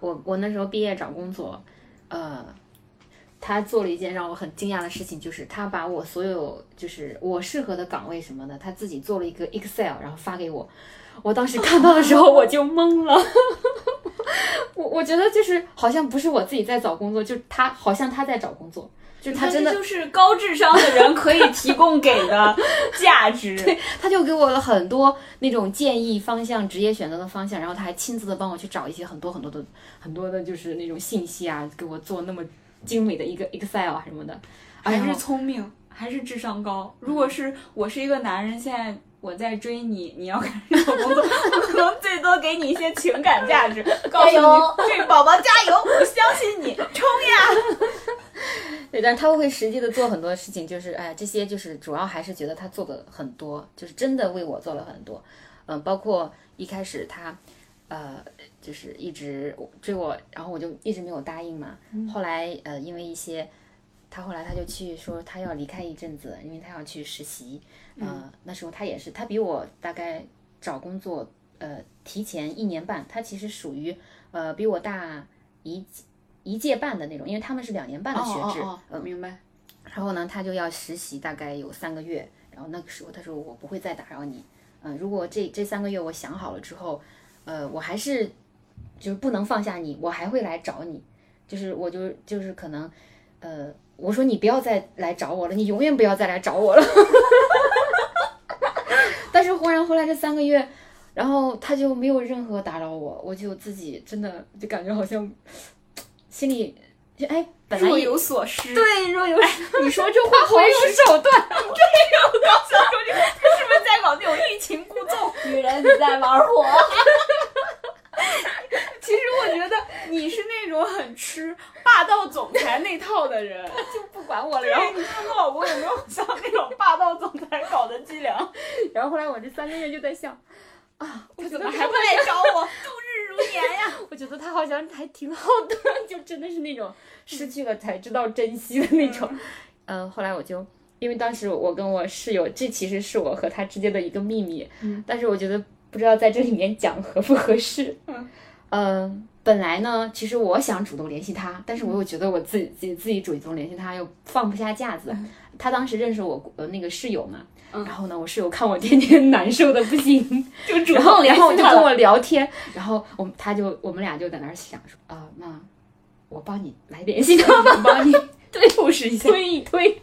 我我那时候毕业找工作，呃，他做了一件让我很惊讶的事情，就是他把我所有就是我适合的岗位什么的，他自己做了一个 Excel，然后发给我。我当时看到的时候我就懵了，我我觉得就是好像不是我自己在找工作，就他好像他在找工作，就是他真的就是高智商的人可以提供给的价值。对，他就给我了很多那种建议方向、职业选择的方向，然后他还亲自的帮我去找一些很多很多的很多的，就是那种信息啊，给我做那么精美的一个 Excel 啊什么的，还是聪明，还是智商高。如果是我是一个男人，现在。我在追你，你要干什么工作，可能最多给你一些情感价值，告诉你，对宝宝加油，我相信你，冲呀！对，但是他会实际的做很多事情，就是哎，这些就是主要还是觉得他做的很多，就是真的为我做了很多，嗯，包括一开始他，呃，就是一直追我，然后我就一直没有答应嘛，后来呃，因为一些。他后来他就去说他要离开一阵子，因为他要去实习。呃，那时候他也是，他比我大概找工作呃提前一年半。他其实属于呃比我大一一届半的那种，因为他们是两年半的学制。哦哦，明白。然后呢，他就要实习大概有三个月。然后那个时候他说我不会再打扰你。嗯，如果这这三个月我想好了之后，呃，我还是就是不能放下你，我还会来找你。就是我就就是可能呃。我说你不要再来找我了，你永远不要再来找我了。但是忽然后来这三个月，然后他就没有任何打扰我，我就自己真的就感觉好像心里就哎，若有所失。对，若有你说这话好有手段。对，我刚想说这个，他是不是在搞那种欲擒故纵？女人你在玩火。其实我觉得你是那种很吃霸道总裁那套的人，就不管我了。然后你看我老公有没有像那种霸道总裁搞的伎俩？然后后来我这三个月就在想，啊，他怎么还不来找我？度日如年呀！我觉得他好像还挺好的，就真的是那种失去了才知道珍惜的那种。嗯，后来我就因为当时我跟我室友，这其实是我和他之间的一个秘密。嗯，但是我觉得不知道在这里面讲合不合适。嗯。嗯，本来呢，其实我想主动联系他，但是我又觉得我自己自己自己主动联系他又放不下架子。他当时认识我呃那个室友嘛，然后呢，我室友看我天天难受的不行，就主动然后就跟我聊天，然后我他就我们俩就在那儿想说啊，那我帮你来联系他，吧，帮你对复试一下，推一推，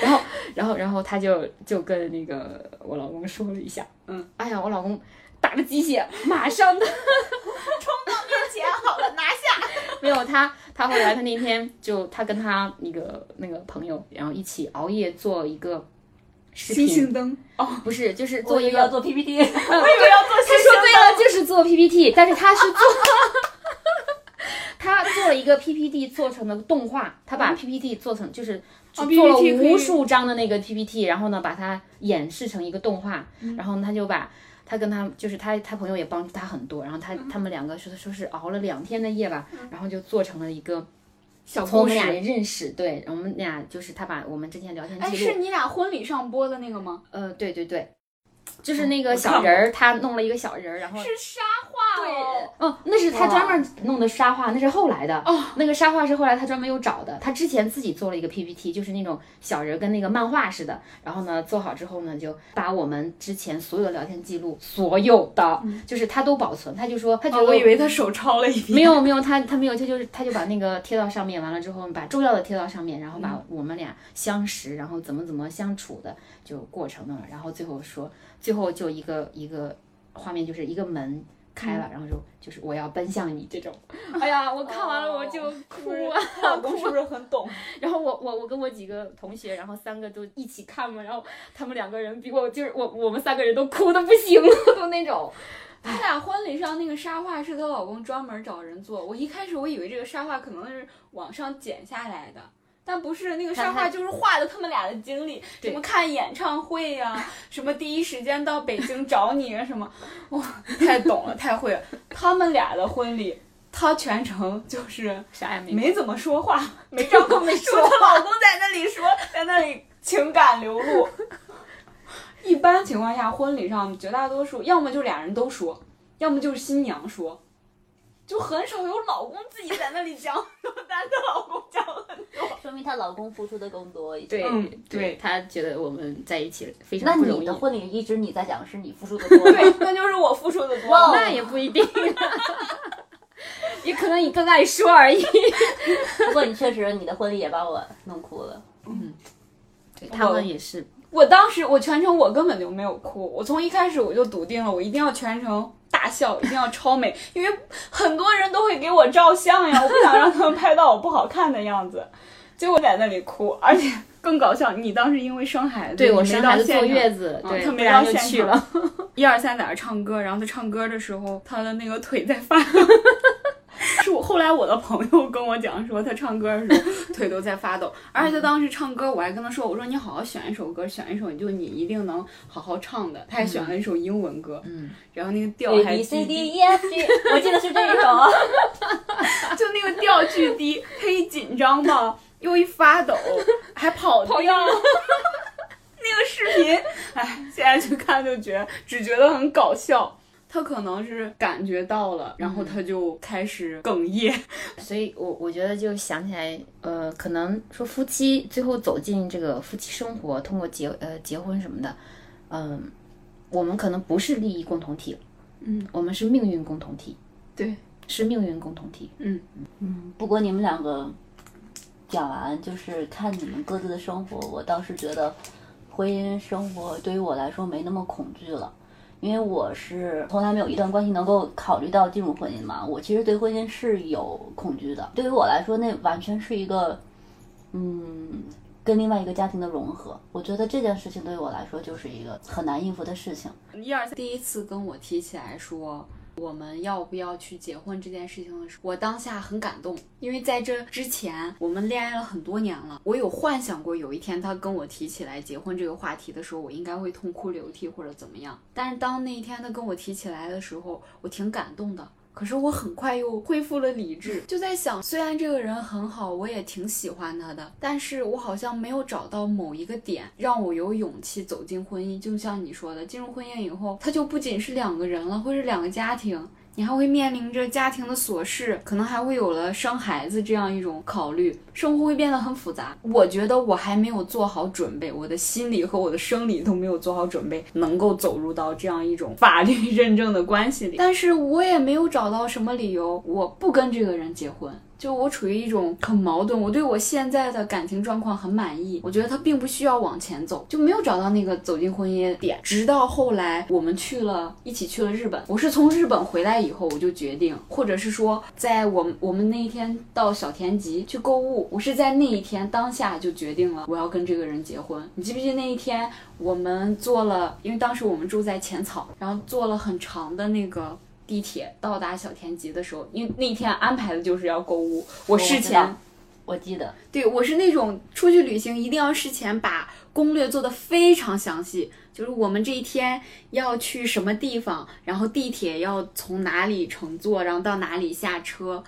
然后然后然后他就就跟那个我老公说了一下，嗯，哎呀，我老公。打了鸡血，马上的。冲到面前，好了，拿下。没有他，他后来他那天就他跟他那个那个朋友，然后一起熬夜做一个星星灯。哦，不是，就是做一个要做 PPT，我以为要做。他说对了，就是做 PPT，但是他是做，他做了一个 PPT 做成的动画，他把 PPT 做成就是做了无数张的那个 PPT，然后呢把它演示成一个动画，然后他就把。他跟他就是他，他朋友也帮助他很多，然后他他们两个说说是熬了两天的夜吧，然后就做成了一个小从我们俩认识，对，我们俩就是他把我们之前聊天记录，哎，是你俩婚礼上播的那个吗？呃，对对对。就是那个小人儿，他弄了一个小人儿，然后是沙画对，哦，那是他专门弄的沙画，那是后来的哦。那个沙画是后来他专门又找的，他之前自己做了一个 PPT，就是那种小人跟那个漫画似的。然后呢，做好之后呢，就把我们之前所有的聊天记录，所有的，就是他都保存。他就说，他觉得我以为他手抄了一遍，没有没有，他他没有，他就是他就把那个贴到上面，完了之后把重要的贴到上面，然后把我们俩相识，然后怎么怎么相处的就过程了，然后最后说。最后就一个一个画面，就是一个门开了，然后就就是我要奔向你这种。哎呀，我看完了我就哭啊！老公 是不是很懂？然后我我我跟我几个同学，然后三个都一起看嘛，然后他们两个人比我就是我我们三个人都哭的不行了，都那种。他俩婚礼上那个沙画是她老公专门找人做，我一开始我以为这个沙画可能是网上剪下来的。但不是那个沙画，就是画的他们俩的经历，什么看演唱会呀，什么第一时间到北京找你啊，什么，哇，太懂了，太会了。他们俩的婚礼，他全程就是啥也没没怎么说话，没张口没说，她老公在那里说，在那里情感流露。一般情况下，婚礼上绝大多数要么就俩人都说，要么就是新娘说。就很少有老公自己在那里讲，有男的老公讲很她老公付出的更多一些。对嗯对对，他觉得我们在一起非常不容易。你的婚礼一直你在讲，是你付出的多。对，那就是我付出的多。那也不一定，也可能你在那里说而已。不过你确实，你的婚礼也把我弄哭了。嗯对他们也是，我当时我全程我根本就没有哭，我从一开始我就笃定了，我一定要全程大笑，一定要超美，因为很多人都会给我照相呀，我不想让他们拍到我不好看的样子。结果在那里哭，而且更搞笑，你当时因为生孩子，对我生孩子坐月子，对，嗯他没到去了。一二三在那唱歌，然后他唱歌的时候，他的那个腿在发抖。是我后来我的朋友跟我讲说，他唱歌的时候腿都在发抖，而且他当时唱歌，我还跟他说，我说你好好选一首歌，选一首就你一定能好好唱的。他还选了一首英文歌，嗯，然后那个调还 C 低 D E F G，我记得是这一首啊。就那个调巨低，他一紧张吧，又一发抖，还跑调。那个视频，哎，现在去看就觉得只觉得很搞笑。他可能是感觉到了，然后他就开始哽咽。所以我我觉得就想起来，呃，可能说夫妻最后走进这个夫妻生活，通过结呃结婚什么的，嗯、我们可能不是利益共同体，嗯，我们是命运共同体，对，是命运共同体。嗯嗯，不过你们两个讲完，就是看你们各自的生活，我倒是觉得婚姻生活对于我来说没那么恐惧了。因为我是从来没有一段关系能够考虑到进入婚姻嘛，我其实对婚姻是有恐惧的。对于我来说，那完全是一个，嗯，跟另外一个家庭的融合。我觉得这件事情对于我来说就是一个很难应付的事情。一二三，第一次跟我提起来说我们要不要去结婚这件事情的时候，我当下很感动，因为在这之前我们恋爱了很多年了，我有幻想过有一天他跟我提起来结婚这个话题的时候，我应该会痛哭流涕或者怎么样。但是当那一天他跟我提起来的时候，我挺感动的。可是我很快又恢复了理智，就在想，虽然这个人很好，我也挺喜欢他的，但是我好像没有找到某一个点让我有勇气走进婚姻。就像你说的，进入婚姻以后，他就不仅是两个人了，或者两个家庭。你还会面临着家庭的琐事，可能还会有了生孩子这样一种考虑，生活会变得很复杂。我觉得我还没有做好准备，我的心理和我的生理都没有做好准备，能够走入到这样一种法律认证的关系里。但是我也没有找到什么理由，我不跟这个人结婚。就我处于一种很矛盾，我对我现在的感情状况很满意，我觉得他并不需要往前走，就没有找到那个走进婚姻点。直到后来我们去了，一起去了日本，我是从日本回来以后，我就决定，或者是说，在我们我们那一天到小田急去购物，我是在那一天当下就决定了我要跟这个人结婚。你记不记得那一天我们坐了，因为当时我们住在浅草，然后坐了很长的那个。地铁到达小田急的时候，因为那天安排的就是要购物，我事前我记得，对我是那种出去旅行一定要事前把攻略做得非常详细，就是我们这一天要去什么地方，然后地铁要从哪里乘坐，然后到哪里下车，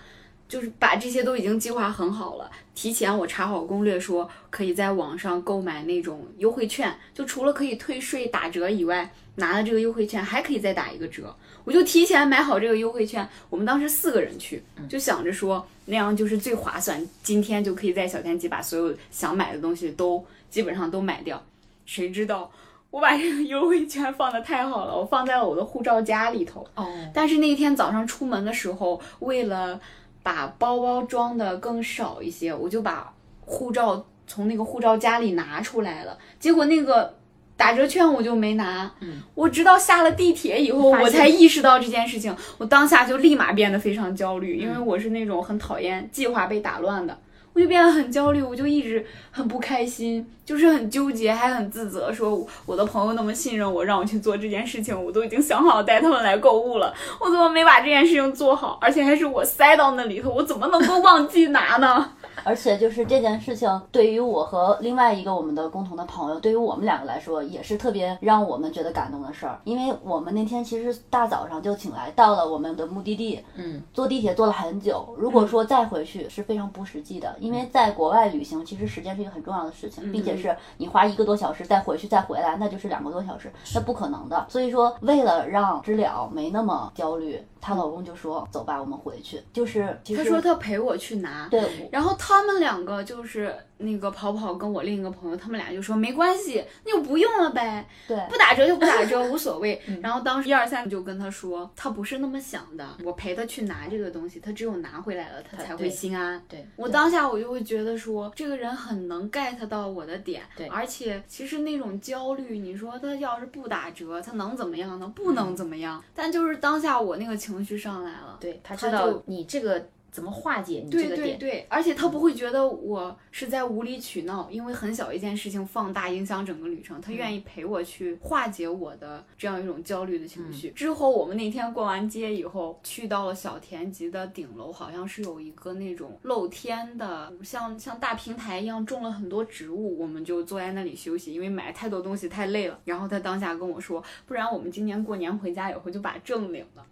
就是把这些都已经计划很好了。提前我查好攻略，说可以在网上购买那种优惠券，就除了可以退税打折以外，拿了这个优惠券还可以再打一个折。我就提前买好这个优惠券，我们当时四个人去，就想着说那样就是最划算，今天就可以在小天机把所有想买的东西都基本上都买掉。谁知道我把这个优惠券放的太好了，我放在了我的护照夹里头。哦，但是那天早上出门的时候，为了把包包装的更少一些，我就把护照从那个护照夹里拿出来了。结果那个打折券我就没拿，嗯，我直到下了地铁以后，我才意识到这件事情。我当下就立马变得非常焦虑，因为我是那种很讨厌计划被打乱的。我就变得很焦虑，我就一直很不开心，就是很纠结，还很自责，说我的朋友那么信任我，让我去做这件事情，我都已经想好带他们来购物了，我怎么没把这件事情做好？而且还是我塞到那里头，我怎么能够忘记拿呢？而且就是这件事情，对于我和另外一个我们的共同的朋友，对于我们两个来说，也是特别让我们觉得感动的事儿。因为我们那天其实大早上就请来到了我们的目的地，嗯，坐地铁坐了很久。如果说再回去是非常不实际的，因为在国外旅行，其实时间是一个很重要的事情，并且是你花一个多小时再回去再回来，那就是两个多小时，那不可能的。所以说，为了让知了没那么焦虑，她老公就说：“走吧，我们回去。”就是他说他陪我去拿，对，然后他们两个就是那个跑跑跟我另一个朋友，他们俩就说没关系，那就不用了呗，对不打折就不打折，无所谓。然后当时一二三就跟他说，他不是那么想的，我陪他去拿这个东西，他只有拿回来了，他才会心安。对我当下我就会觉得说，这个人很能 get 到我的点，对而且其实那种焦虑，你说他要是不打折，他能怎么样呢？不能怎么样。但就是当下我那个情绪上来了，对他他知道就你这个怎么化解你这对个点，对对，而且他不会觉得我是在无理取闹，因为很小一件事情放大影响整个旅程，他愿意陪我去化解我的这样一种焦虑的情绪。之后我们那天逛完街以后，去到了小田急的顶楼，好像是有一个那种露天的，像像大平台一样种了很多植物，我们就坐在那里休息，因为买太多东西太累了。然后他当下跟我说，不然我们今年过年回家以后就把证领了。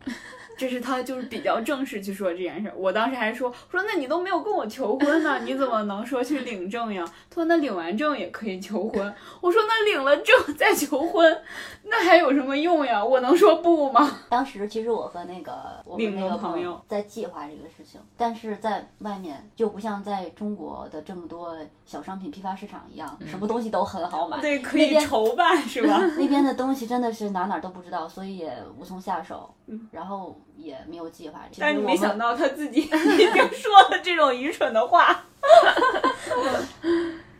这是他就是比较正式去说这件事儿。我当时还说，我说那你都没有跟我求婚呢，你怎么能说去领证呀？他说那领完证也可以求婚。我说那领了证再求婚，那还有什么用呀？我能说不吗？当时其实我和那个我们那个个朋友在计划这个事情，但是在外面就不像在中国的这么多小商品批发市场一样，什么东西都很好买。对，可以筹办是吧？那边的东西真的是哪哪都不知道，所以也无从下手，嗯然后也没有计划。但是你没想到他自己 已经说了这种愚蠢的话。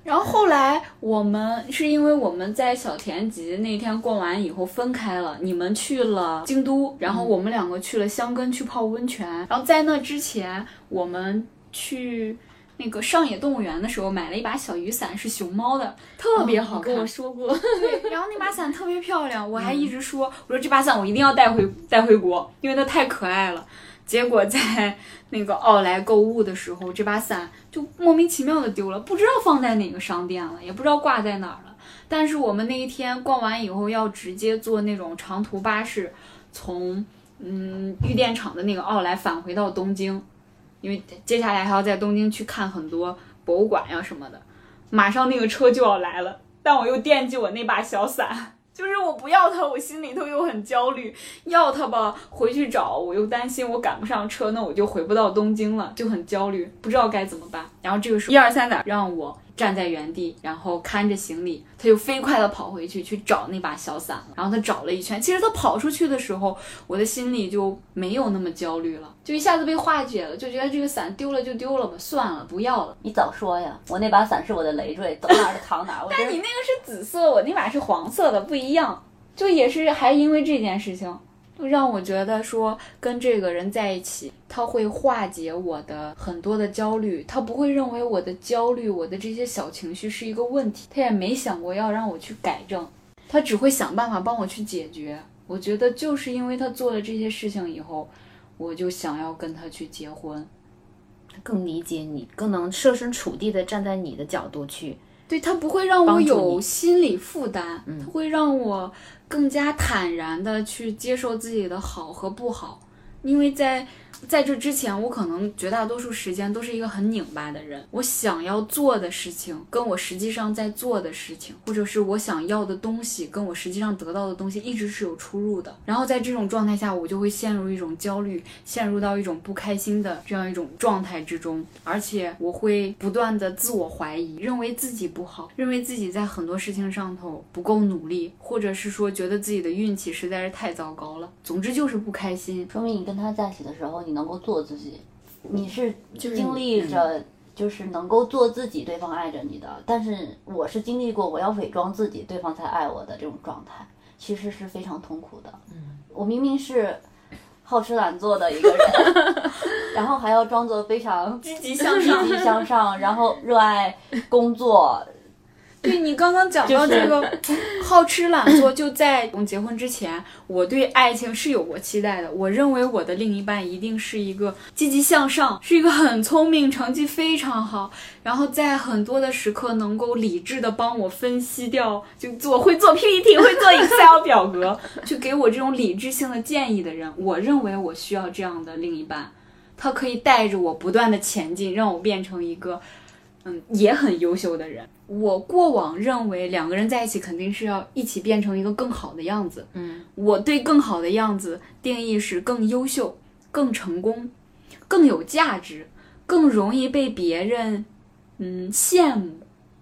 然后后来我们是因为我们在小田急那天逛完以后分开了，你们去了京都，然后我们两个去了箱根去泡温泉。然后在那之前，我们去那个上野动物园的时候买了一把小雨伞，是熊猫的，特别好看。你跟我说过，对，然后那把伞特别漂亮，我还一直说，我说这把伞我一定要带回带回国，因为它太可爱了。结果在那个奥莱购物的时候，这把伞就莫名其妙的丢了，不知道放在哪个商店了，也不知道挂在哪儿了。但是我们那一天逛完以后，要直接坐那种长途巴士，从嗯玉电厂的那个奥莱返回到东京，因为接下来还要在东京去看很多博物馆呀什么的。马上那个车就要来了，但我又惦记我那把小伞，就是我不要它，我心里头又很焦虑；要它吧，回去找我又担心我赶不上车，那我就回不到东京了，就很焦虑，不知道该怎么办。然后这个时候，一二三的让我站在原地，然后看着行李，他就飞快的跑回去去找那把小伞了。然后他找了一圈，其实他跑出去的时候，我的心里就没有那么焦虑了，就一下子被化解了，就觉得这个伞丢了就丢了吧，算了，不要了。你早说呀！我那把伞是我的累赘，走哪儿就扛哪儿。但你那个是紫色，我那把是黄色的，不一样。就也是还因为这件事情，就让我觉得说跟这个人在一起，他会化解我的很多的焦虑，他不会认为我的焦虑、我的这些小情绪是一个问题，他也没想过要让我去改正，他只会想办法帮我去解决。我觉得就是因为他做了这些事情以后，我就想要跟他去结婚。更理解你，更能设身处地的站在你的角度去。对他不会让我有心理负担，他会让我更加坦然的去接受自己的好和不好，因为在在这之前，我可能绝大多数时间都是一个很拧巴的人。我想要做的事情，跟我实际上在做的事情，或者是我想要的东西，跟我实际上得到的东西，一直是有出入的。然后在这种状态下，我就会陷入一种焦虑，陷入到一种不开心的这样一种状态之中，而且我会不断的自我怀疑，认为自己不好，认为自己在很多事情上头不够努力，或者是说觉得自己的运气实在是太糟糕了。总之就是不开心。说明你跟他在一起的时候，你能够做自己，你是经历着，就是能够做自己，对方爱着你的。但是我是经历过我要伪装自己，对方才爱我的这种状态，其实是非常痛苦的。我明明是好吃懒做的一个人，然后还要装作非常积极向上积极向上，然后热爱工作。对你刚刚讲到这个 好吃懒做，就在我们结婚之前，我对爱情是有过期待的。我认为我的另一半一定是一个积极向上，是一个很聪明、成绩非常好，然后在很多的时刻能够理智的帮我分析掉，就做会做 PPT、会做 Excel 表格，去给我这种理智性的建议的人。我认为我需要这样的另一半，他可以带着我不断的前进，让我变成一个。嗯，也很优秀的人。我过往认为两个人在一起肯定是要一起变成一个更好的样子。嗯，我对更好的样子定义是更优秀、更成功、更有价值、更容易被别人嗯羡慕，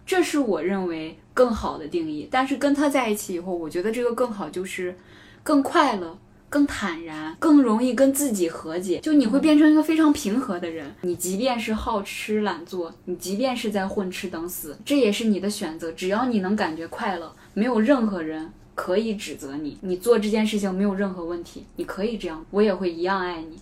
这是我认为更好的定义。但是跟他在一起以后，我觉得这个更好就是更快乐。更坦然，更容易跟自己和解，就你会变成一个非常平和的人。你即便是好吃懒做，你即便是在混吃等死，这也是你的选择。只要你能感觉快乐，没有任何人可以指责你。你做这件事情没有任何问题，你可以这样，我也会一样爱你，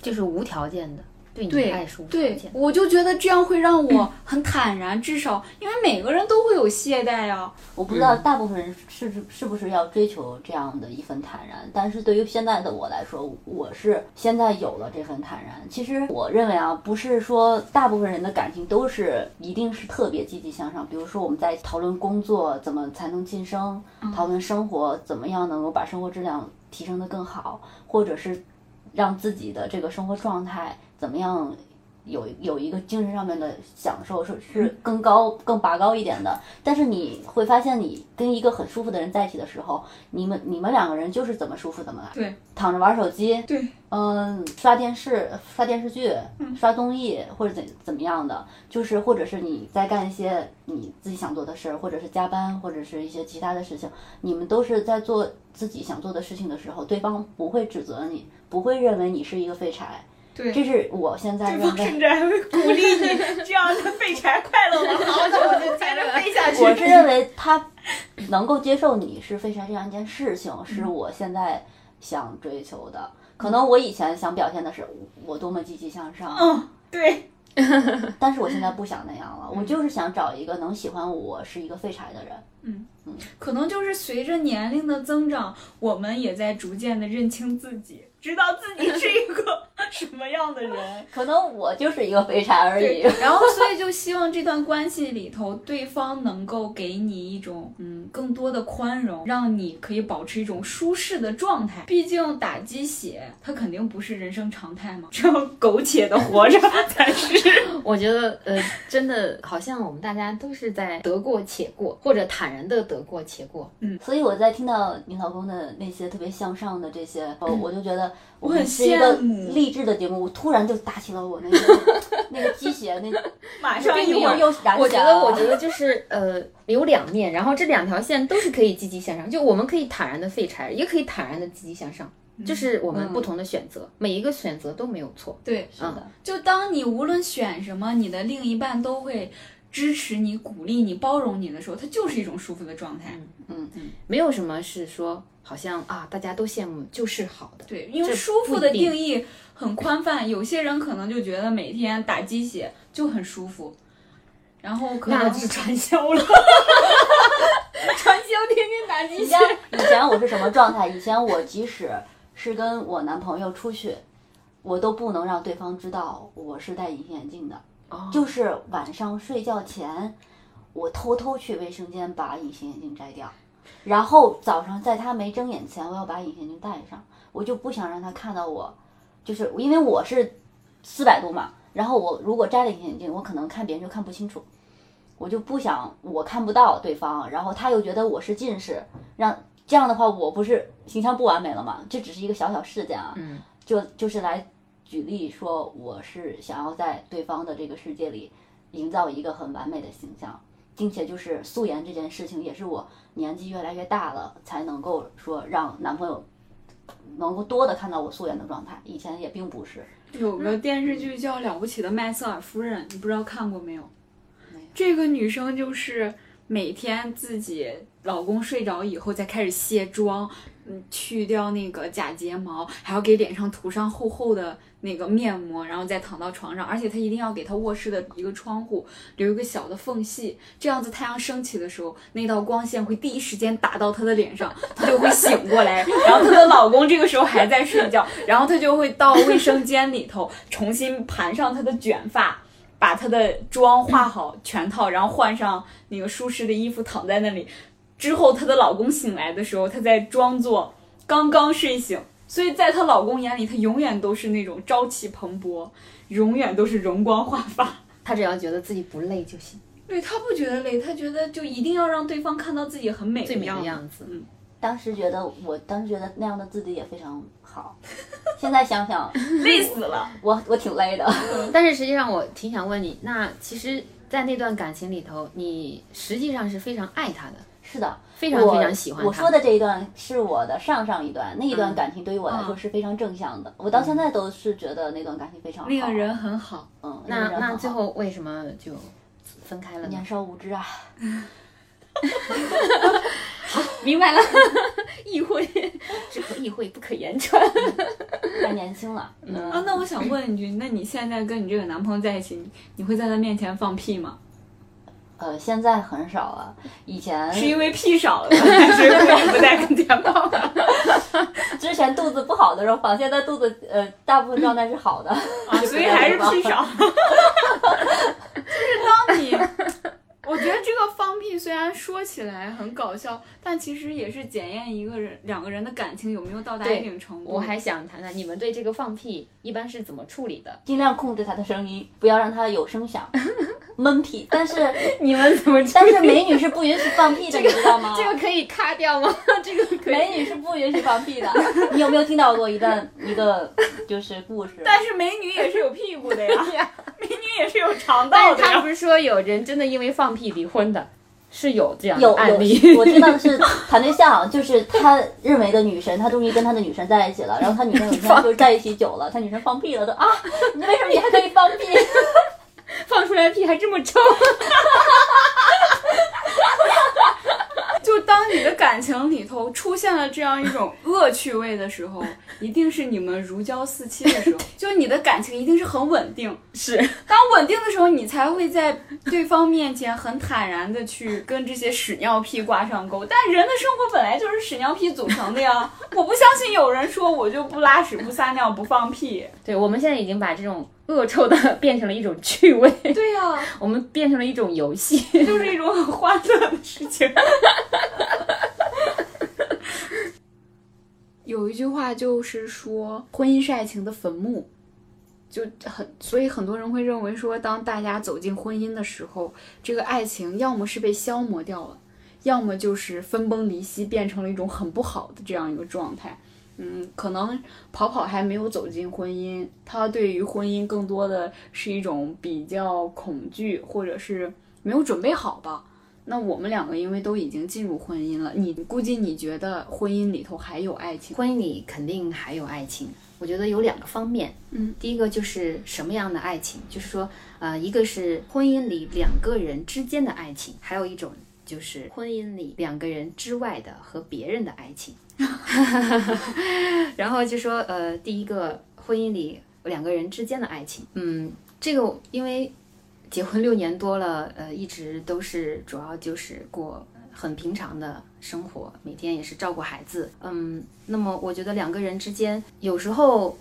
就是无条件的。对你的爱是无条对件，我就觉得这样会让我很坦然，至少因为每个人都会有懈怠啊。我不知道大部分人是是不是要追求这样的一份坦然，但是对于现在的我来说，我是现在有了这份坦然。其实我认为啊，不是说大部分人的感情都是一定是特别积极向上。比如说我们在讨论工作怎么才能晋升，讨论生活怎么样能够把生活质量提升得更好，或者是让自己的这个生活状态怎么样有有一个精神上面的享受是是更高更拔高一点的，但是你会发现，你跟一个很舒服的人在一起的时候，你们你们两个人就是怎么舒服怎么来，对，躺着玩手机，对，嗯，刷电视、刷电视剧、刷综艺或者怎怎么样的，就是或者是你在干一些你自己想做的事儿，或者是加班，或者是一些其他的事情，你们都是在做自己想做的事情的时候，对方不会指责你，不会认为你是一个废柴。对这是我现在认为。甚至还会鼓励你，这样的废柴快乐吗？好，久我就接着废下去。我是认为他能够接受你是废柴这样一件事情，是我现在想追求的。可能我以前想表现的是我多么积极向上，嗯，对，但是我现在不想那样了。我就是想找一个能喜欢我是一个废柴的人。嗯嗯可能就是随着年龄的增长，我们也在逐渐的认清自己，知道自己是一个 什么样的人。可能我就是一个肥柴而已。然后，所以就希望这段关系里头，对方能够给你一种嗯更多的宽容，让你可以保持一种舒适的状态。毕竟打鸡血，它肯定不是人生常态嘛，这样苟且的活着才是。我觉得呃，真的好像我们大家都是在得过且过，或者坦然的得过且过。嗯所以我在听到你老公的那些特别向上的这些，呃我就觉得我很羡慕励志的节目。我突然就打起了我那个 那个鸡血，那马上又一会儿又燃我觉得，起来了我觉得就是呃，有两面，然后这两条线都是可以积极向上。就我们可以坦然的废柴，也可以坦然的积极向上，就是我们不同的选择，每一个选择都没有错。对，是的，就当你无论选什么，你的另一半都会支持你、鼓励你、包容你的时候，它就是一种舒服的状态。嗯嗯，没有什么是说好像啊，大家都羡慕就是好的。对，因为舒服的定定义很宽泛，有些人可能就觉得每天打鸡血就很舒服，然后可能那就是传销了。传销天天打鸡以血前。以前我是什么状态？以前我即使是跟我男朋友出去，我都不能让对方知道我是戴隐形眼镜的。哦就是晚上睡觉前，我偷偷去卫生间把隐形眼镜摘掉，然后早上在他没睁眼前，我要把隐形眼镜戴上。我就不想让他看到我，就是因为我是四百度嘛，然后我如果摘了隐形眼镜，我可能看别人就看不清楚。我就不想我看不到对方，然后他又觉得我是近视，让这样的话我不是形象不完美了吗？这只是一个小小事件啊，嗯，就就是来举例说，我是想要在对方的这个世界里营造一个很完美的形象，并且就是素颜这件事情，也是我年纪越来越大了才能够说让男朋友能够多的看到我素颜的状态，以前也并不是。有个电视剧叫《了不起的麦瑟尔夫人》，你不知道看过没有？没有这个女生就是每天自己老公睡着以后再开始卸妆，嗯，去掉那个假睫毛，还要给脸上涂上厚厚的那个面膜，然后再躺到床上。而且她一定要给她卧室的一个窗户留一个小的缝隙，这样子太阳升起的时候，那道光线会第一时间打到她的脸上，她就会醒过来。然后她的老公这个时候还在睡觉，然后她就会到卫生间里头重新盘上她的卷发。把她的妆化好全套，然后换上那个舒适的衣服，躺在那里。之后，她的老公醒来的时候，她在装作刚刚睡醒，所以在她老公眼里，她永远都是那种朝气蓬勃，永远都是容光焕发。她只要觉得自己不累就行，对她不觉得累，她觉得就一定要让对方看到自己很美最美的样样子。嗯，当时觉得，我当时觉得那样的自己也非常好。现在想想，累死了。我我挺累的。但是实际上，我挺想问你，那其实，在那段感情里头，你实际上是非常爱他的，是的，非常非常喜欢他。我说的这一段是我的上上一段，那一段嗯感情对于我来说是非常正向的。我到现在都是觉得那段感情非常好。那个人很好，嗯，那个人那最后为什么就分开了呢年？少无知啊。好明白了，意会只可意会，不可言传。太年轻了。嗯，啊，那我想问一句，那你现在跟你这个男朋友在一起，你你会在他面前放屁吗？呃，现在很少了。以前是因为屁少了吗，还是不带跟前放？之前肚子不好的时候放，现在肚子呃大部分状态是好的。啊，所以还是屁少。就是当你，我觉得这个放屁虽然说起来很搞笑，但其实也是检验一个人两个人的感情有没有到达一定程度。我还想谈谈你们对这个放屁一般是怎么处理的？尽量控制他的声音，不要让他有声响，闷屁。但是 你们怎么但是美女是不允许放屁的，你知道吗？这个可以卡掉吗？这个可以。美女是不允许放屁的。你有没有听到过一段一个就是故事？但是美女也是有屁股的呀，美女也是有肠道的呀。是他不是说有人真的因为放屁离婚的，是有这样有案例。有，我知道的 是谈对象，就是他认为的女神，他终于跟他的女神在一起了，然后他女神有一天就在一起久了，他女神放屁了，都啊，你为什么你还可以放屁？放出来屁还这么臭，就当你的感情里头出现了这样一种恶趣味的时候，一定是你们如胶似漆的时候，就你的感情一定是很稳定。是当稳定的时候，你才会在对方面前很坦然的去跟这些屎尿屁挂上钩。但人的生活本来就是屎尿屁组成的呀，我不相信有人说我就不拉屎、不撒尿、不放屁。对，我们现在已经把这种恶臭的 变成了一种趣味，对呀、我们变成了一种游戏。就是一种很欢乐的事情。有一句话就是说，婚姻是爱情的坟墓，就很，所以很多人会认为说，当大家走进婚姻的时候，这个爱情要么是被消磨掉了，要么就是分崩离析，变成了一种很不好的这样一个状态。嗯，可能跑跑还没有走进婚姻，他对于婚姻更多的是一种比较恐惧，或者是没有准备好吧。那我们两个因为都已经进入婚姻了，你估计你觉得婚姻里头还有爱情？婚姻里肯定还有爱情，我觉得有两个方面。嗯，第一个就是什么样的爱情，就是说，呃，一个是婚姻里两个人之间的爱情，还有一种就是婚姻里两个人之外的和别人的爱情。然后就说，呃，第一个婚姻里两个人之间的爱情，嗯，这个因为结婚六年多了，呃，一直都是主要就是过很平常的生活，每天也是照顾孩子，嗯，那么我觉得两个人之间有时候，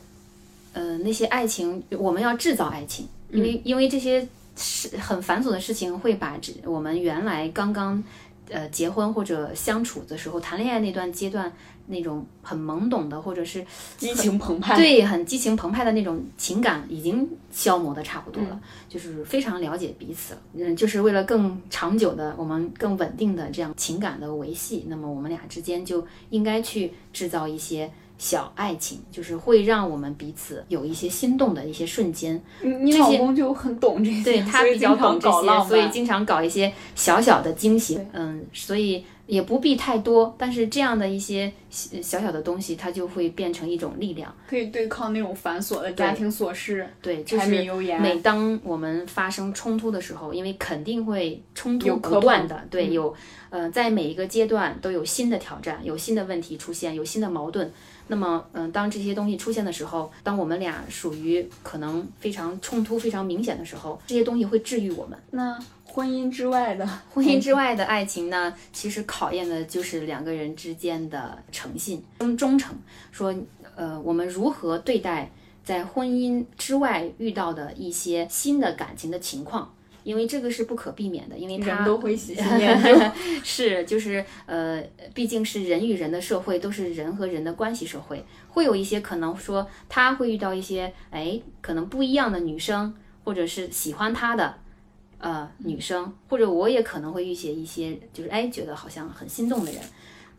呃，那些爱情我们要制造爱情，因为、因为这些是很繁琐的事情会把这我们原来刚刚呃结婚或者相处的时候谈恋爱那段阶段那种很懵懂的或者是激情澎湃，对，很激情澎湃的那种情感已经消磨的差不多了，就是非常了解彼此了。嗯，就是为了更长久的、我们更稳定的这样情感的维系，那么我们俩之间就应该去制造一些小爱情，就是会让我们彼此有一些心动的一些瞬间。你你老公就很懂这些，对他比较懂这些，所以经常搞一些小小的惊喜。嗯，所以也不必太多，但是这样的一些小小小的东西，它就会变成一种力量。可以对抗那种繁琐的家庭琐事。对，柴米油盐每当我们发生冲突的时候，因为肯定会冲突不断的，对，嗯有呃，在每一个阶段都有新的挑战，有新的问题出现，有新的矛盾。那么，嗯、当这些东西出现的时候，当我们俩属于可能非常冲突非常明显的时候，这些东西会治愈我们。那婚姻之外的婚姻之外的爱情呢，其实考验的就是两个人之间的诚信、忠忠诚。说，呃，我们如何对待在婚姻之外遇到的一些新的感情的情况，因为这个是不可避免的，因为他人都会喜新厌旧。是，就是呃，毕竟是人与人的社会，都是人和人的关系社会，会有一些可能说他会遇到一些哎，可能不一样的女生，或者是喜欢他的呃女生，或者我也可能会遇见一些就是哎觉得好像很心动的人。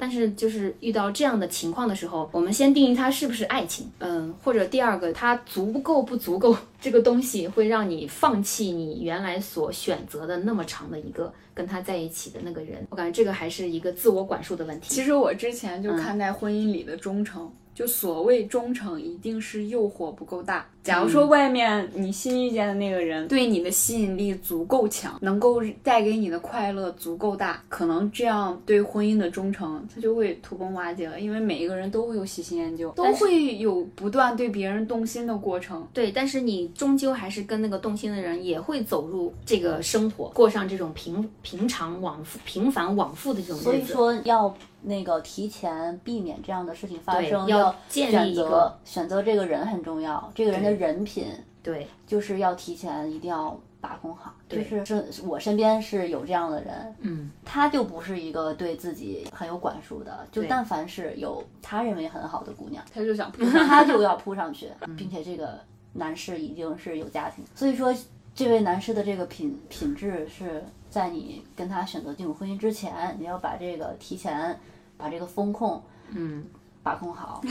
但是就是遇到这样的情况的时候，我们先定义它是不是爱情，嗯，或者第二个，它足够不足够，这个东西会让你放弃你原来所选择的那么长的一个跟他在一起的那个人。我感觉这个还是一个自我管束的问题。其实我之前就看待婚姻里的忠诚。就所谓忠诚，一定是诱惑不够大。假如说外面你新遇见的那个人对你的吸引力足够强，能够带给你的快乐足够大，可能这样对婚姻的忠诚它就会土崩瓦解了。因为每一个人都会有喜新厌旧，都会有不断对别人动心的过程。对，但是你终究还是跟那个动心的人也会走入这个生活，过上这种平平常往复、平凡往复的这种日子。所以说要。那个提前避免这样的事情发生，要选择选择这个人很重要，这个人的人品，对，就是要提前一定要把控好。就是是我身边是有这样的人，嗯，他就不是一个对自己很有管束的，就但凡是有他认为很好的姑娘，他就想扑，他就要扑上去，并且这个男士已经是有家庭，所以说这位男士的这个品品质是在你跟他选择进入婚姻之前，你要把这个提前。把这个风控，嗯，把控好，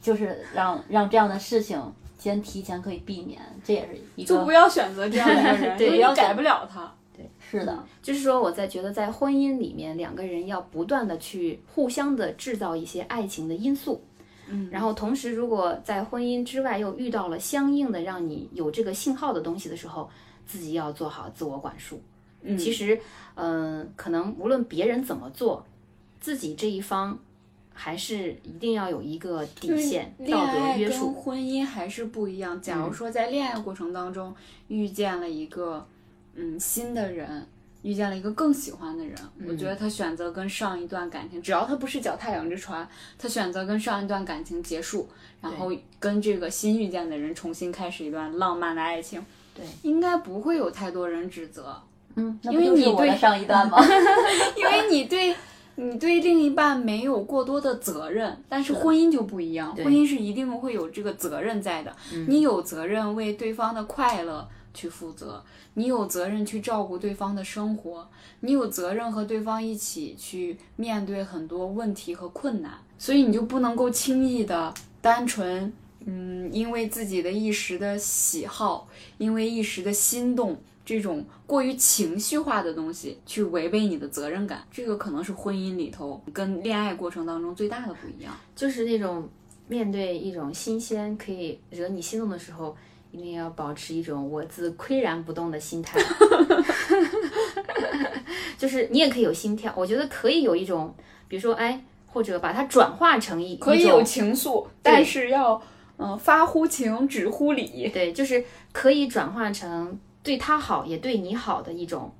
就是让让这样的事情先提前可以避免，这也是一个就不要选择这样的人，对，要改不了他。对，是的，就是说我在觉得在婚姻里面，两个人要不断的去互相的制造一些爱情的因素，嗯，然后同时如果在婚姻之外又遇到了相应的让你有这个信号的东西的时候，自己要做好自我管束。嗯，其实，嗯，可能无论别人怎么做。自己这一方还是一定要有一个底线，道德约束。婚姻还是不一样。假如说在恋爱过程当中遇见了一个嗯新的人，遇见了一个更喜欢的人，我觉得他选择跟上一段感情，只要他不是脚踏两只船，他选择跟上一段感情结束，然后跟这个新遇见的人重新开始一段浪漫的爱情，对，应该不会有太多人指责。嗯，因为你对上一段吗？因为你对。你对另一半没有过多的责任，但是婚姻就不一样，婚姻是一定会有这个责任在的。你有责任为对方的快乐去负责，你有责任去照顾对方的生活，你有责任和对方一起去面对很多问题和困难，所以你就不能够轻易的单纯，嗯，因为自己的一时的喜好，因为一时的心动。这种过于情绪化的东西去违背你的责任感，这个可能是婚姻里头跟恋爱过程当中最大的不一样。就是那种面对一种新鲜可以惹你心动的时候，一定要保持一种我自岿然不动的心态。就是你也可以有心跳，我觉得可以有一种，比如说哎，或者把它转化成一可以有情愫，但是要嗯发乎情止乎礼。对，就是可以转化成。对他好也对你好的一种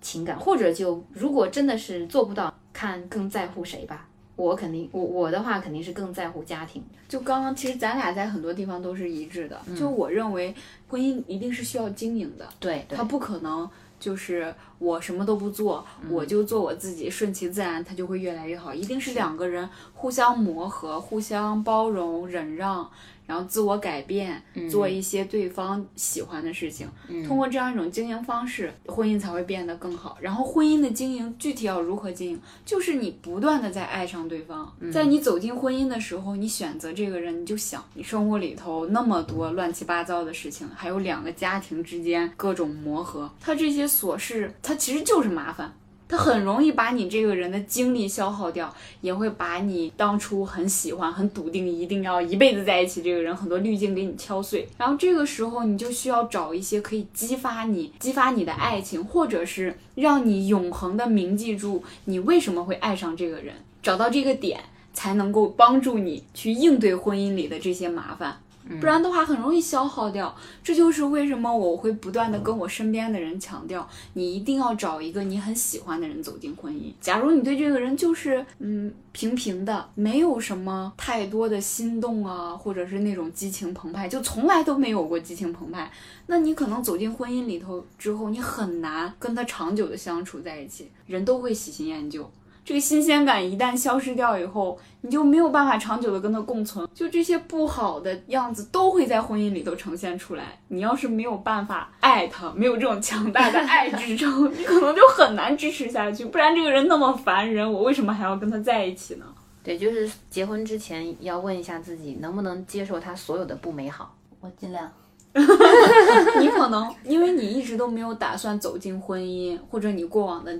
情感，或者就如果真的是做不到，看更在乎谁吧。我肯定，我我的话肯定是更在乎家庭。就刚刚其实咱俩在很多地方都是一致的。就我认为婚姻一定是需要经营的，对，他不可能就是我什么都不做，我就做我自己，顺其自然，他就会越来越好。一定是两个人互相磨合、互相包容、忍让。然后自我改变，做一些对方喜欢的事情，通过这样一种经营方式，婚姻才会变得更好。然后婚姻的经营具体要如何经营，就是你不断的在爱上对方，在你走进婚姻的时候，你选择这个人，你就想你生活里头那么多乱七八糟的事情，还有两个家庭之间各种磨合，他这些琐事，他其实就是麻烦。他很容易把你这个人的精力消耗掉，也会把你当初很喜欢、很笃定一定要一辈子在一起这个人很多滤镜给你敲碎。然后这个时候，你就需要找一些可以激发你、激发你的爱情，或者是让你永恒的铭记住你为什么会爱上这个人，找到这个点，才能够帮助你去应对婚姻里的这些麻烦。不然的话，很容易消耗掉。这就是为什么我会不断的跟我身边的人强调，你一定要找一个你很喜欢的人走进婚姻。假如你对这个人就是嗯平平的，没有什么太多的心动啊，或者是那种激情澎湃，就从来都没有过激情澎湃，那你可能走进婚姻里头之后，你很难跟他长久的相处在一起。人都会喜新厌旧。这个新鲜感一旦消失掉以后，你就没有办法长久的跟他共存，就这些不好的样子都会在婚姻里头呈现出来。你要是没有办法爱他，没有这种强大的爱支撑，你可能就很难支持下去。不然这个人那么烦人，我为什么还要跟他在一起呢？对，就是结婚之前要问一下自己，能不能接受他所有的不美好。我尽量。你可能因为你一直都没有打算走进婚姻，或者你过往的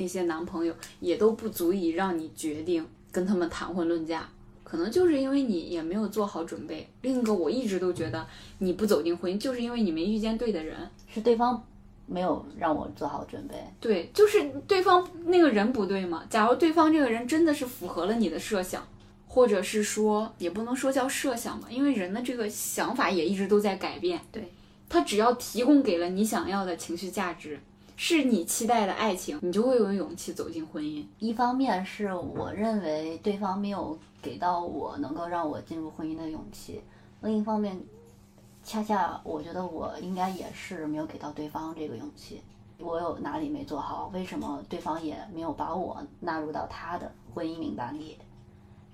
那些男朋友也都不足以让你决定跟他们谈婚论嫁，可能就是因为你也没有做好准备。另一个，我一直都觉得你不走进婚姻，就是因为你没遇见对的人，是对方没有让我做好准备。对，就是对方那个人不对嘛。假如对方这个人真的是符合了你的设想。或者是说，也不能说叫设想吧，因为人的这个想法也一直都在改变。对，他只要提供给了你想要的情绪价值，是你期待的爱情，你就会有勇气走进婚姻。一方面是我认为对方没有给到我能够让我进入婚姻的勇气，另一方面，恰恰我觉得我应该也是没有给到对方这个勇气。我有哪里没做好？为什么对方也没有把我纳入到他的婚姻名单里？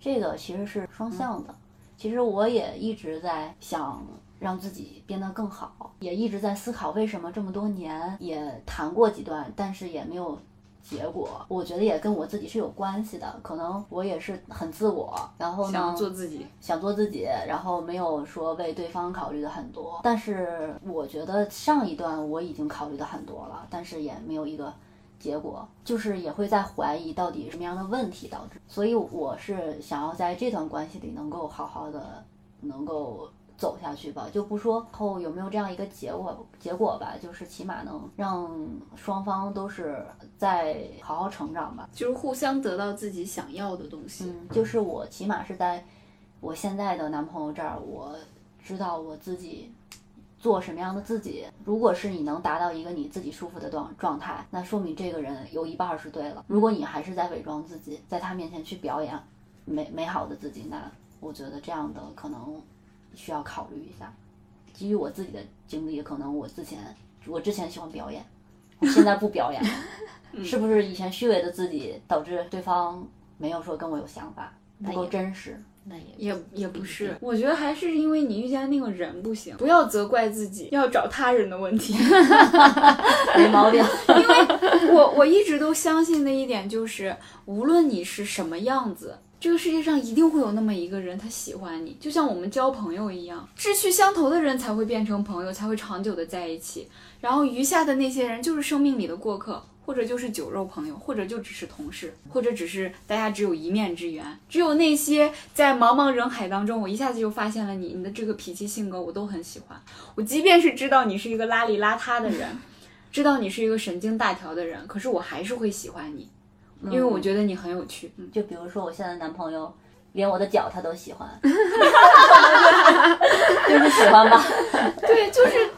这个其实是双向的，其实我也一直在想让自己变得更好，也一直在思考为什么这么多年也谈过几段，但是也没有结果。我觉得也跟我自己是有关系的，可能我也是很自我，然后呢想做自己，想做自己，然后没有说为对方考虑的很多。但是我觉得上一段我已经考虑的很多了，但是也没有一个。结果就是也会在怀疑到底什么样的问题导致，所以我是想要在这段关系里能够好好的能够走下去吧，就不说后有没有这样一个结果结果吧，就是起码能让双方都是在好好成长吧，就是互相得到自己想要的东西。嗯，就是我起码是在我现在的男朋友这儿，我知道我自己。做什么样的自己？如果是你能达到一个你自己舒服的状状态，那说明这个人有一半是对了。如果你还是在伪装自己，在他面前去表演美美好的自己，那我觉得这样的可能需要考虑一下。基于我自己的经历，可能我之前我之前喜欢表演，我现在不表演了，是不是以前虚伪的自己导致对方没有说跟我有想法，不够真实？那也也也不是，我觉得还是因为你遇见那个人不行，不要责怪自己，要找他人的问题，没毛病。因为我我一直都相信的一点就是，无论你是什么样子，这个世界上一定会有那么一个人他喜欢你，就像我们交朋友一样，志趣相投的人才会变成朋友，才会长久的在一起，然后余下的那些人就是生命里的过客。或者就是酒肉朋友，或者就只是同事，或者只是大家只有一面之缘。只有那些在茫茫人海当中，我一下子就发现了你，你的这个脾气性格我都很喜欢。我即便是知道你是一个邋里邋遢的人，知道你是一个神经大条的人，可是我还是会喜欢你，因为我觉得你很有趣。就比如说我现在男朋友。连我的脚他都喜欢，就是喜欢吧？对，就是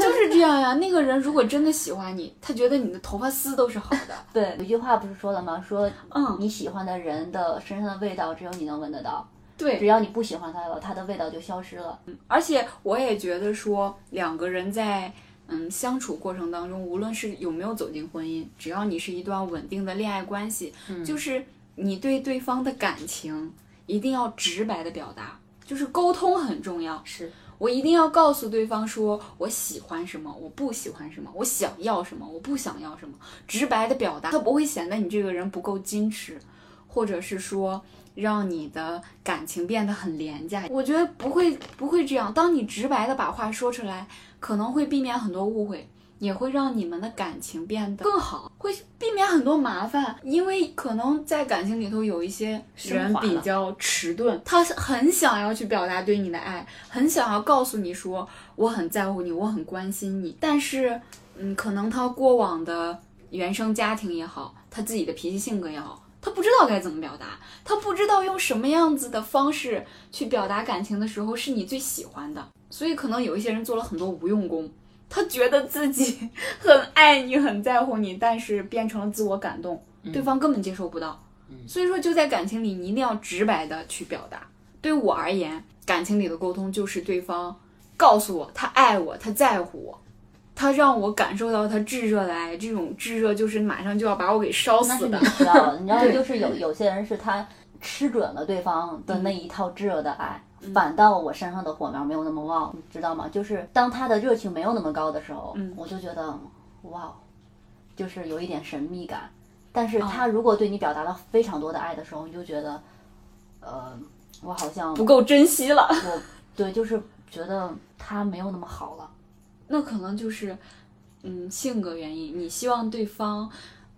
就是这样呀。那个人如果真的喜欢你，他觉得你的头发丝都是好的。对，有句话不是说了吗？说，嗯，你喜欢的人的身上的味道只有你能闻得到。对，只要你不喜欢他了，他的味道就消失了。嗯，而且我也觉得说，两个人在嗯相处过程当中，无论是有没有走进婚姻，只要你是一段稳定的恋爱关系，就是你对对方的感情。一定要直白的表达，就是沟通很重要。是我一定要告诉对方说我喜欢什么，我不喜欢什么，我想要什么，我不想要什么，直白的表达，它不会显得你这个人不够矜持，或者是说让你的感情变得很廉价。我觉得不会，不会这样。当你直白的把话说出来，可能会避免很多误会。也会让你们的感情变得更好，会避免很多麻烦，因为可能在感情里头有一些人比较迟钝，他很想要去表达对你的爱，很想要告诉你说我很在乎你，我很关心你，但是，嗯，可能他过往的原生家庭也好，他自己的脾气性格也好，他不知道该怎么表达，他不知道用什么样子的方式去表达感情的时候是你最喜欢的，所以可能有一些人做了很多无用功。他觉得自己 很爱你，很在乎你，但是变成了自我感动，对方根本接受不到。所以说，就在感情里，你一定要直白的去表达。对我而言，感情里的沟通就是对方告诉我他爱我，他在乎我，他让我感受到他炙热的爱，这种炙热就是马上就要把我给烧死的。需要的。你知道，就是有有些人是他吃准了对方的那一套炙热的爱，嗯反倒我身上的火苗没有那么旺，你知道吗？就是当他的热情没有那么高的时候，嗯我就觉得哇，就是有一点神秘感。但是哦他如果对你表达了非常多的爱的时候，你就觉得，呃，我好像不够珍惜了，我对，就是觉得他没有那么好了。那可能就是，嗯，性格原因。你希望对方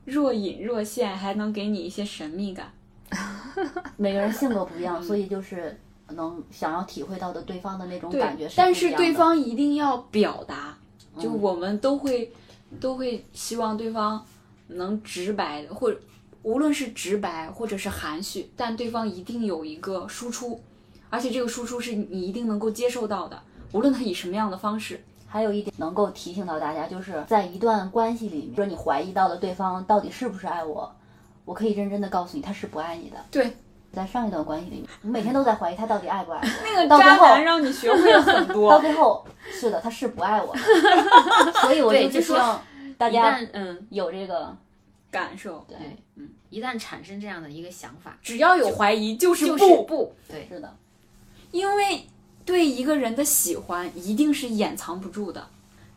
若隐若现，还能给你一些神秘感。每个人性格不一样，所以就是能想要体会到的对方的那种感觉，但是对方一定要表达，就嗯我们都会、都会希望对方能直白的，或者无论是直白或者是含蓄，但对方一定有一个输出，而且这个输出是你一定能够接受到的，无论他以什么样的方式。还有一点能够提醒到大家，就是在一段关系里面，说你怀疑到了对方到底是不是爱我，我可以认真的告诉你，他是不爱你的。对，在上一段关系里面，我每天都在怀疑他到底爱不爱我。那个到最后渣男让你学会了很多 到。最后，是的，他是不爱我的。所以我对就就是希望大一家旦嗯有这个感受，对，嗯，一旦产生这样的一个想法，只要有怀疑就是就是不，不对，是的，因为对一个人的喜欢一定是掩藏不住的。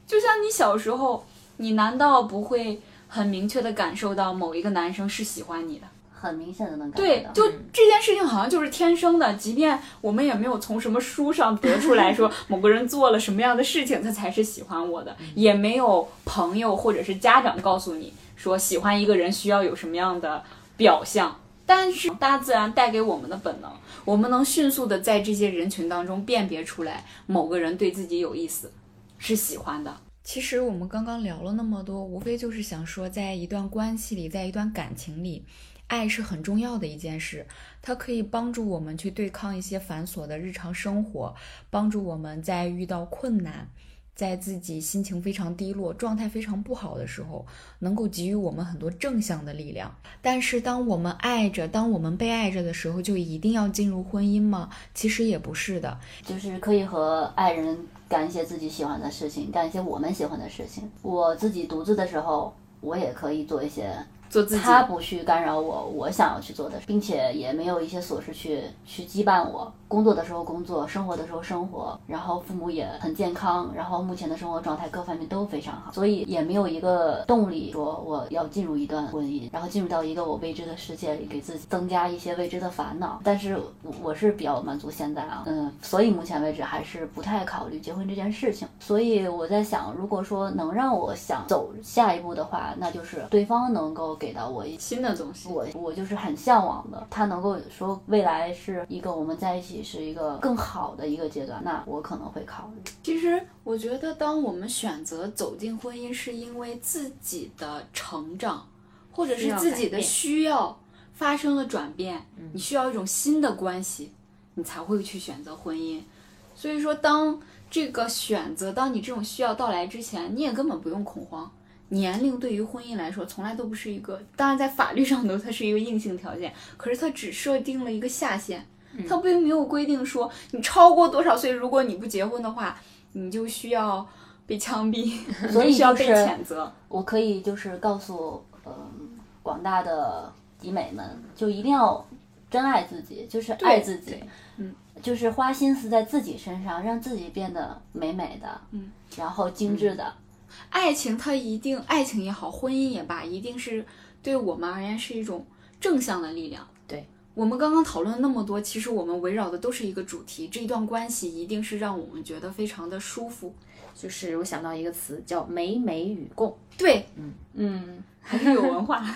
就像你小时候，你难道不会很明确的感受到某一个男生是喜欢你的？很明显的能感觉到。，对就这件事情好像就是天生的，即便我们也没有从什么书上得出来说 某个人做了什么样的事情他才是喜欢我的，也没有朋友或者是家长告诉你说喜欢一个人需要有什么样的表象。但是大自然带给我们的本能，我们能迅速的在这些人群当中辨别出来某个人对自己有意思，是喜欢的。其实我们刚刚聊了那么多，无非就是想说，在一段关系里，在一段感情里，爱是很重要的一件事，它可以帮助我们去对抗一些繁琐的日常生活，帮助我们在遇到困难，在自己心情非常低落、状态非常不好的时候，能够给予我们很多正向的力量。但是，当我们爱着，当我们被爱着的时候，就一定要进入婚姻吗？其实也不是的。就是可以和爱人干一些自己喜欢的事情，干一些我们喜欢的事情。我自己独自的时候，我也可以做一些做自己，他不去干扰我我想要去做的，并且也没有一些琐事去去羁绊我。工作的时候工作，生活的时候生活，然后父母也很健康，然后目前的生活状态各方面都非常好，所以也没有一个动力说我要进入一段婚姻，然后进入到一个我未知的世界里，给自己增加一些未知的烦恼。但是我我是比较满足现在啊，嗯，所以目前为止还是不太考虑结婚这件事情。所以我在想，如果说能让我想走下一步的话，那就是对方能够给到我一新的东西。我我就是很向往的，他能够说未来是一个我们在一起是一个更好的一个阶段，那我可能会考虑。其实我觉得，当我们选择走进婚姻，是因为自己的成长，或者是自己的需要发生了转变，你需要一种新的关系，你才会去选择婚姻。所以说，当这个选择，当你这种需要到来之前，你也根本不用恐慌。年龄对于婚姻来说，从来都不是一个，当然在法律上头它是一个硬性条件，可是它只设定了一个下限，它并没有规定说你超过多少岁，如果你不结婚的话，你就需要被枪毙，所以需要被就是谴责。我可以就是告诉嗯、广大的集美们，就一定要真爱自己，就是爱自己，嗯，就是花心思在自己身上，让自己变得美美的，嗯，然后精致的。爱情它一定，爱情也好，婚姻也罢，一定是对我们而言是一种正向的力量。对我们刚刚讨论那么多，其实我们围绕的都是一个主题，这一段关系一定是让我们觉得非常的舒服。就是我想到一个词叫美美与共，对，嗯，还是有文化。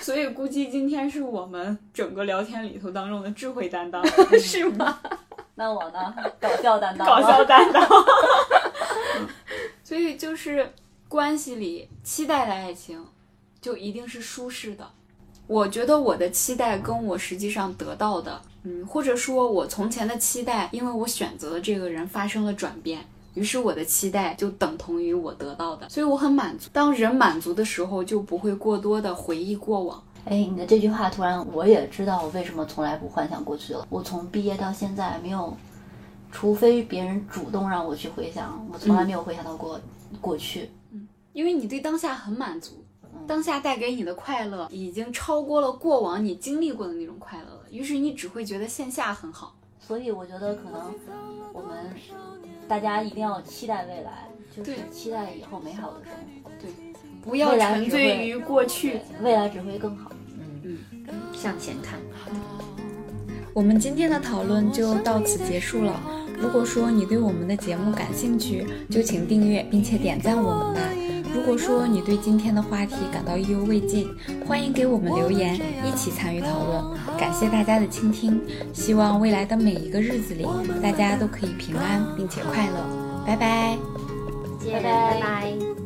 所以估计今天是我们整个聊天里头当中的智慧担当，是吗？那我呢？搞笑担当，搞笑。担当。所以就是关系里期待的爱情，就一定是舒适的。我觉得我的期待跟我实际上得到的，嗯，或者说我从前的期待，因为我选择的这个人发生了转变，于是我的期待就等同于我得到的，所以我很满足。当人满足的时候，就不会过多的回忆过往。哎，你的这句话突然我也知道我为什么从来不幻想过去了。我从毕业到现在没有除非别人主动让我去回想，我从来没有回想到过过去。嗯因为你对当下很满足，当下带给你的快乐已经超过了过往你经历过的那种快乐了，于是你只会觉得线下很好。所以我觉得可能我们大家一定要期待未来，就是期待以后美好的生活，不要沉醉于过去。未来只会更好。嗯向前看。我们今天的讨论就到此结束了。如果说你对我们的节目感兴趣，就请订阅并且点赞我们吧。如果说你对今天的话题感到意犹未尽，欢迎给我们留言，一起参与讨论。感谢大家的倾听，希望未来的每一个日子里，大家都可以平安并且快乐。拜拜。见，拜拜拜拜